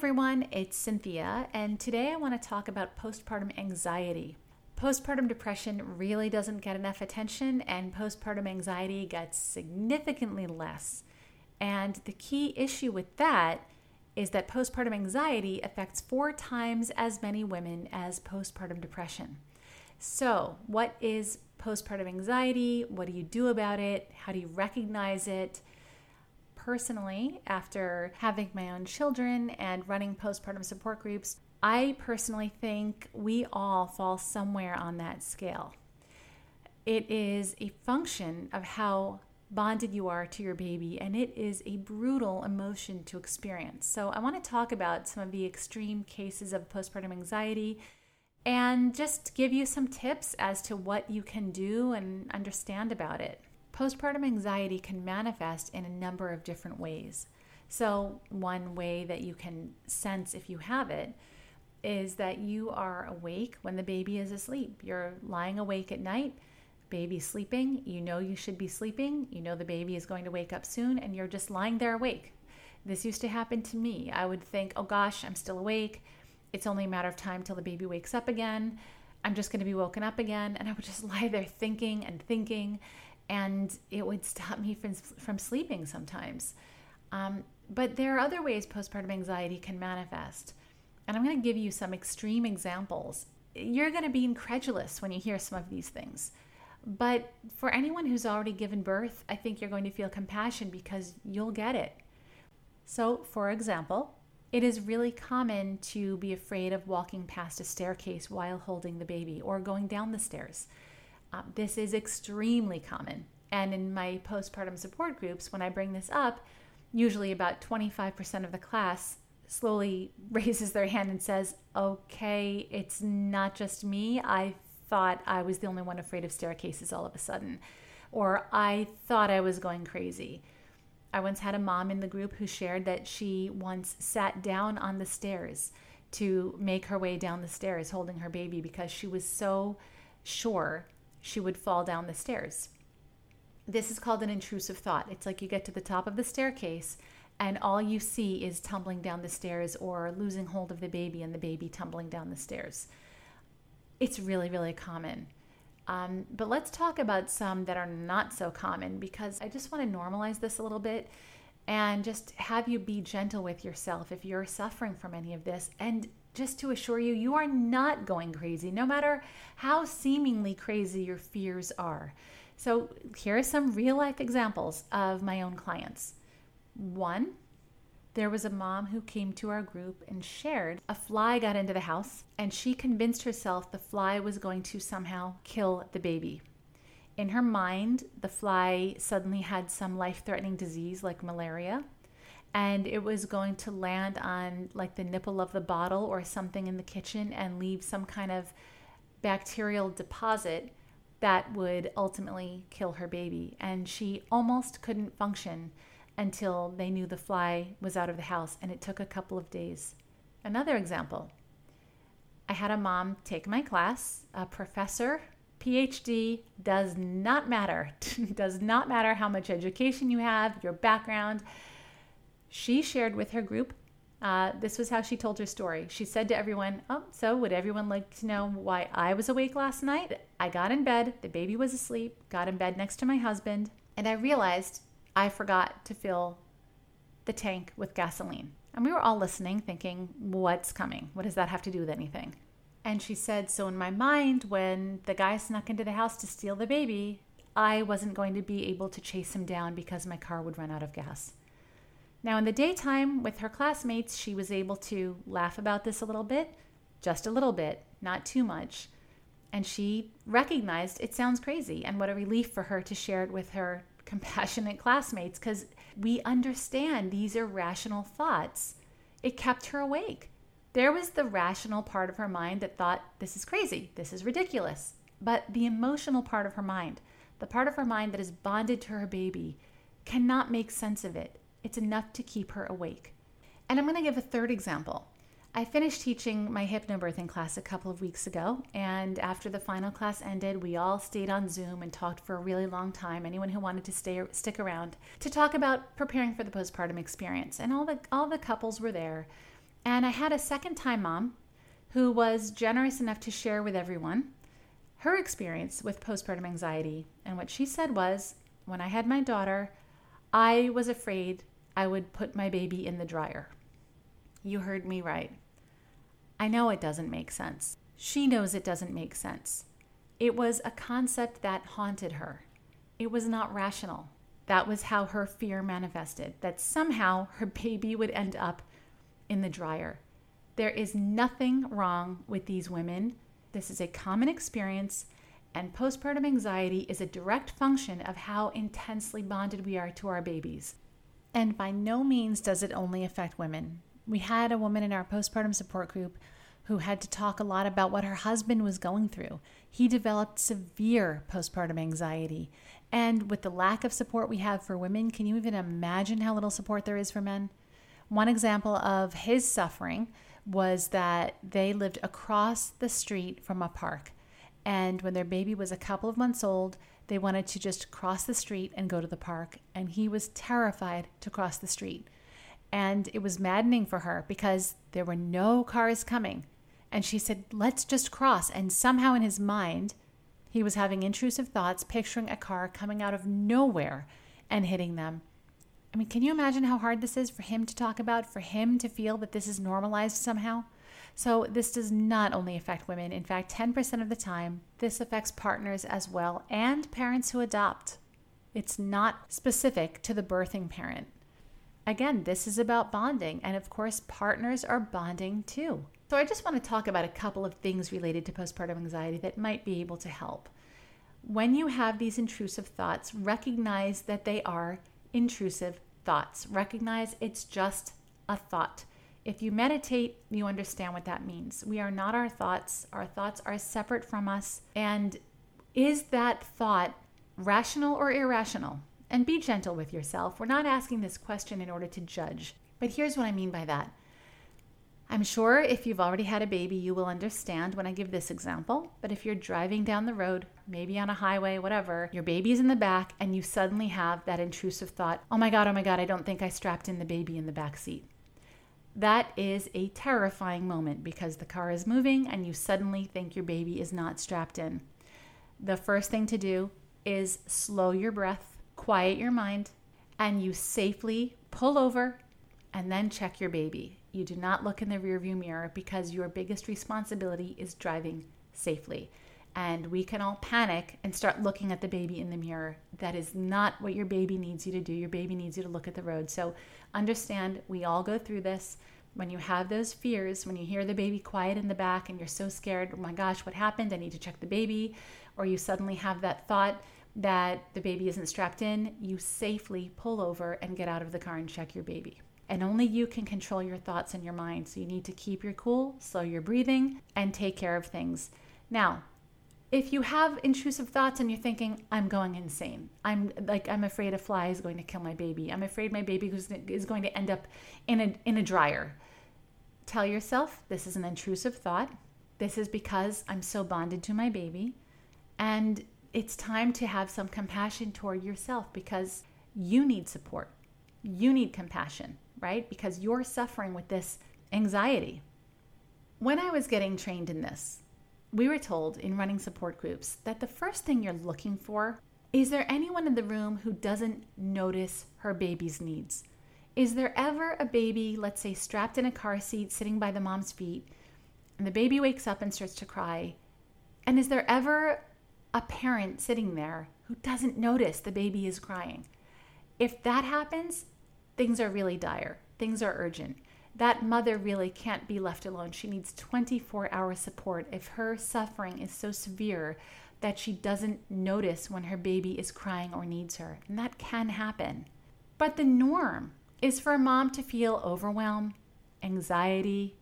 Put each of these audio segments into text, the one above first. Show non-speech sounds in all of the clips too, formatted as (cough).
everyone, it's Cynthia, and today I want to talk about postpartum anxiety. Postpartum depression really doesn't get enough attention, and postpartum anxiety gets significantly less. And the key issue with that is that postpartum anxiety affects four times as many women as postpartum depression. So, what is postpartum anxiety? What do you do about it? How do you recognize it? Personally, after having my own children and running postpartum support groups, I personally think we all fall somewhere on that scale. It is a function of how bonded you are to your baby, and it is a brutal emotion to experience. So, I want to talk about some of the extreme cases of postpartum anxiety and just give you some tips as to what you can do and understand about it. Postpartum anxiety can manifest in a number of different ways. So, one way that you can sense if you have it is that you are awake when the baby is asleep. You're lying awake at night baby sleeping, you know you should be sleeping, you know the baby is going to wake up soon, and you're just lying there awake. This used to happen to me. I would think, oh gosh, I'm still awake. It's only a matter of time till the baby wakes up again. I'm just going to be woken up again. And I would just (laughs) lie there thinking and thinking, and it would stop me from, from sleeping sometimes. Um, but there are other ways postpartum anxiety can manifest. And I'm going to give you some extreme examples. You're going to be incredulous when you hear some of these things. But for anyone who's already given birth, I think you're going to feel compassion because you'll get it. So, for example, it is really common to be afraid of walking past a staircase while holding the baby or going down the stairs. Uh, this is extremely common. And in my postpartum support groups, when I bring this up, usually about 25% of the class slowly (laughs) raises their hand and says, Okay, it's not just me. I thought I was the only one afraid of staircases all of a sudden, or I thought I was going crazy. I once had a mom in the group who shared that she once sat down on the stairs to make her way down the stairs holding her baby because she was so sure she would fall down the stairs. This is called an intrusive thought. It's like you get to the top of the staircase and all you see is tumbling down the stairs or losing hold of the baby and the baby tumbling down the stairs it's really, really common. Um, but let's talk about some that are not so common because I just want to normalize this a little bit and just have you be gentle with yourself if you're suffering from any of this. And just to assure you, you are not going crazy, no matter how seemingly crazy your fears are. So, here are some real life examples of my own clients. One, there was a mom who came to our group and shared a fly got into the house, and she convinced herself the fly was going to somehow kill the baby. In her mind, the fly suddenly had some life threatening disease like malaria, and it was going to land on like the nipple of the bottle or something in the kitchen and leave some kind of bacterial deposit that would ultimately kill her baby. And she almost couldn't function until they knew the fly was out of the house, and it took a couple of days. Another example I had a mom take my class, a professor, PhD, does not matter. (laughs) does not matter how much education you have, your background. She shared with her group. Uh, this was how she told her story. She said to everyone, Oh, so would everyone like to know why I was awake last night? I got in bed, the baby was asleep, got in bed next to my husband, and I realized I forgot to fill the tank with gasoline. And we were all listening, thinking, what's coming? What does that have to do with anything? And she said, So in my mind, when the guy snuck into the house to steal the baby, I wasn't going to be able to chase him down because my car would run out of gas. Now, in the daytime with her classmates, she was able to laugh about this a little bit, just a little bit, not too much. And she recognized it sounds crazy, and what a relief for her to share it with her (laughs) compassionate classmates because we understand these are rational thoughts. It kept her awake. There was the rational part of her mind that thought, this is crazy, this is ridiculous. But the emotional part of her mind, the part of her mind that is bonded to her baby, cannot make sense of it. It's enough to keep her awake. And I'm going to give a third example. I finished teaching my hypnobirthing class a couple of weeks ago, and after the final class ended, we all stayed on Zoom and talked for a really long time. Anyone who wanted to stay stick around to talk about preparing for the postpartum experience, and all the all the couples were there, And I had a second time mom who was generous enough to share with everyone her experience with postpartum anxiety. And what she said was when I had my daughter, I was afraid I would put my baby in the dryer. You heard me right. I know it doesn't make sense. She knows it doesn't make sense. It was a concept that haunted her. It was not rational. That was how her fear manifested that somehow her (laughs) baby would end up in the dryer. There is nothing wrong with these women. This is a common experience, and postpartum anxiety is a direct function of how intensely bonded we are to our babies. And by no means does it only affect women. We had a woman in our postpartum support group who had to talk a lot about what her husband was going through. He developed severe postpartum anxiety. And with the lack of support we have for women, can you even imagine how little support there is for men? One example of his suffering was that they lived across the street from a park. And when their baby was a couple of months old, they wanted to just cross the street and go to the park. And he was terrified to cross the street. And it was maddening for her because there were no cars coming. And she said, Let's just cross. And somehow in his mind, he was having intrusive thoughts, picturing a car coming out of nowhere and hitting them. I mean, can you imagine how hard this is for him to talk about, for him to feel that this is normalized somehow? So, this does not only affect women. In fact, 10% of the time, this affects partners as well and parents who adopt. It's not specific to the birthing parent. Again, this is about bonding, and of course, partners are bonding too. So, I just want to talk about a couple of things related to postpartum anxiety that might be able to help. When you have these intrusive thoughts, recognize that they are intrusive thoughts. Recognize it's just a thought. If you meditate, you understand what that means. We are not our thoughts, our thoughts are separate from us. And is that thought rational or irrational? And be gentle with yourself. We're not asking this question in order to judge. But here's what I mean by that I'm sure if you've already had a baby, you will understand when I give this example. But if you're driving down the road, maybe on a highway, whatever, your baby's in the back, and you suddenly have that intrusive thought, oh my God, oh my God, I don't think I strapped in the baby in the back seat. That is a terrifying moment because the car is moving and you suddenly think your baby is not strapped in. The first thing to do is slow your breath, quiet your mind, and you safely pull over and then check your baby. You do not look in the rearview mirror because your biggest responsibility is driving safely. And we can all panic and start looking at the baby in the mirror. That is not what your baby needs you to do. Your baby needs you to look at the road. So understand we all go through this. When you have those fears, when you hear the baby quiet in the back and you're so scared, oh my gosh, what happened? I need to check the baby. Or you suddenly have that thought that the baby isn't strapped in, you safely pull over and get out of the car and check your baby. And only you can control your thoughts and your mind. So you need to keep your cool, slow your breathing, and take care of things. Now, if you have intrusive thoughts and you're thinking, I'm going insane, I'm like, I'm afraid a fly is going to kill my baby, I'm afraid my baby is going to end up in a, in a dryer, tell yourself this is an intrusive thought. This is because I'm so bonded to my baby. And it's time to have some compassion toward yourself because you need support. You need compassion right? Because you're suffering with this anxiety. When I was getting trained in this, we were told in running support groups that the first thing you're looking for is there anyone in the room who doesn't notice her baby's needs? Is there ever a baby, let's say, strapped in a car seat, sitting by the mom's feet, and the baby wakes up and starts to cry? And is there ever a parent sitting there who doesn't notice the baby is crying? If that happens, things are really dire, things are urgent. That mother really can't be left alone. She needs 24 hour support if her suffering is so severe that she doesn't notice when her baby is crying or needs her. And that can happen. But the norm is for a mom to feel overwhelmed, anxiety,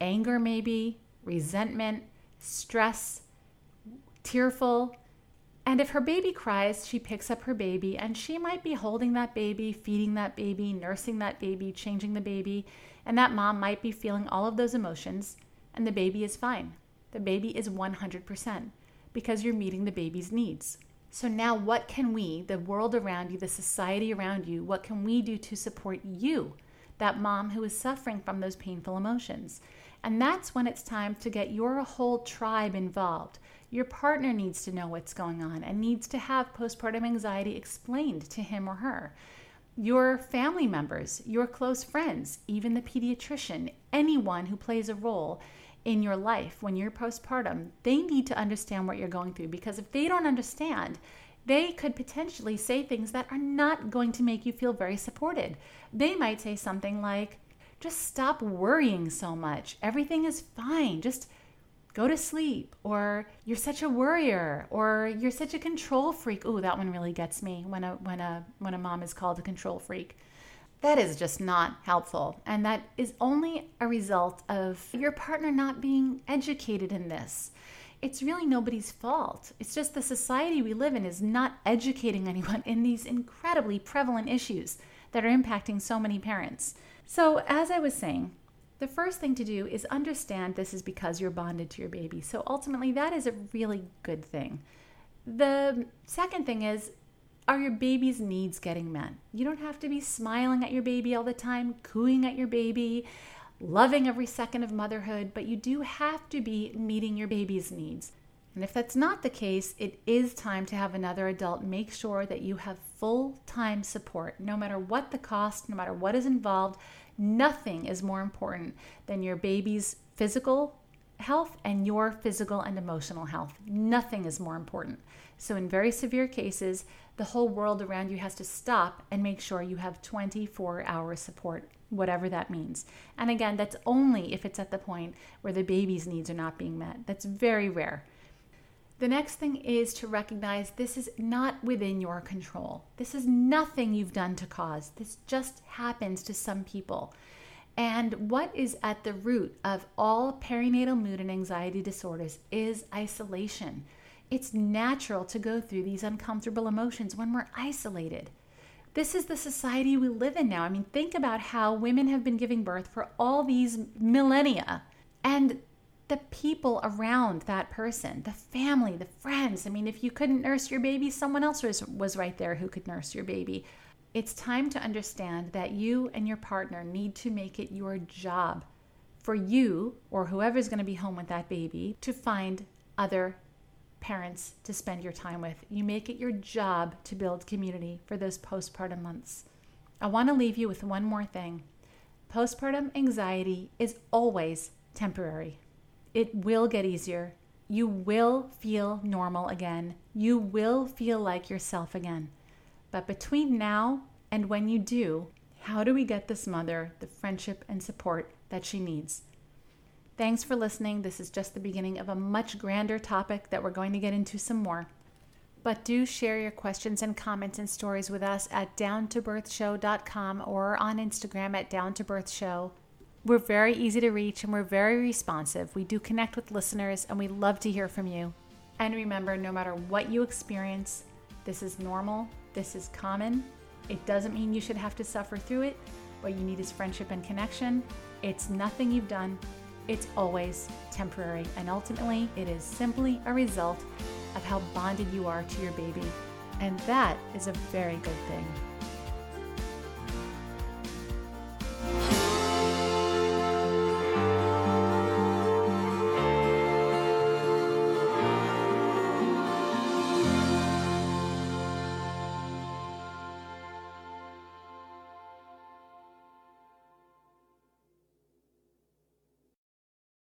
anger, maybe, resentment, stress, tearful, and if her baby cries, she picks up her baby and she might be holding that baby, feeding that baby, nursing that baby, changing the baby. And that mom might be feeling all of those emotions and the baby is fine. The baby is 100% because you're meeting the baby's needs. So now, what can we, the world around you, the society around you, what can we do to support you? that mom who is suffering from those painful emotions. And that's when it's time to get your whole tribe involved. Your partner needs to know what's going on and needs to have postpartum anxiety explained to him or her. Your family members, your close friends, even the pediatrician, anyone who plays a role in your life when you're postpartum, they need to understand what you're going through because if they don't understand, they could potentially say things that are not going to make you feel very supported. They might say something like, just stop worrying so much. Everything is fine. Just go to sleep. Or you're such a worrier. Or you're such a control freak. Ooh, that one really gets me when a when a when a mom is called a control freak. That is just not helpful. And that is only a result of your partner not being educated in this. It's really nobody's fault. It's just the society we live in is not educating anyone in these incredibly prevalent issues that are impacting so many parents. So, as I was saying, the first thing to do is understand this is because you're bonded to your baby. So, ultimately, that is a really good thing. The second thing is, are your baby's needs getting met? You don't have to be smiling at your baby all the time, cooing at your baby, loving every second of motherhood, but you do have to be meeting your baby's needs. And if that's not the case, it is time to have another adult make sure that you have full time support, no matter what the cost, no matter what is involved. Nothing is more important than your baby's physical health and your physical and emotional health. Nothing is more important. So, in very severe cases, the whole world around you has to stop and make sure you have 24 hour support, whatever that means. And again, that's only if it's at the point where the baby's needs are not being met. That's very rare. The next thing is to recognize this is not within your control. This is nothing you've done to cause. This just happens to some people. And what is at the root of all perinatal mood and anxiety disorders is isolation. It's natural to go through these uncomfortable emotions when we're isolated. This is the society we live in now. I mean, think about how women have been giving birth for all these millennia. And the people around that person, the family, the friends. I mean, if you couldn't nurse your baby, someone else was, was right there who could nurse your baby. It's time to understand that you and your partner need to make it your job for you or whoever's going to be home with that baby to find other parents to spend your time with. You make it your job to build community for those postpartum months. I want to leave you with one more thing postpartum anxiety is always temporary. It will get easier. You will feel normal again. You will feel like yourself again. But between now and when you do, how do we get this mother the friendship and support that she needs? Thanks for listening. This is just the beginning of a much grander topic that we're going to get into some more. But do share your questions and comments and stories with us at downtobirthshow.com or on Instagram at downtobirthshow. We're very easy to reach and we're very responsive. We do connect with listeners and we love to hear from you. And remember, no matter what you experience, this is normal, this is common. It doesn't mean you should have to suffer through it. What you need is friendship and connection. It's nothing you've done, it's always temporary. And ultimately, it is simply a result of how bonded you are to your baby. And that is a very good thing.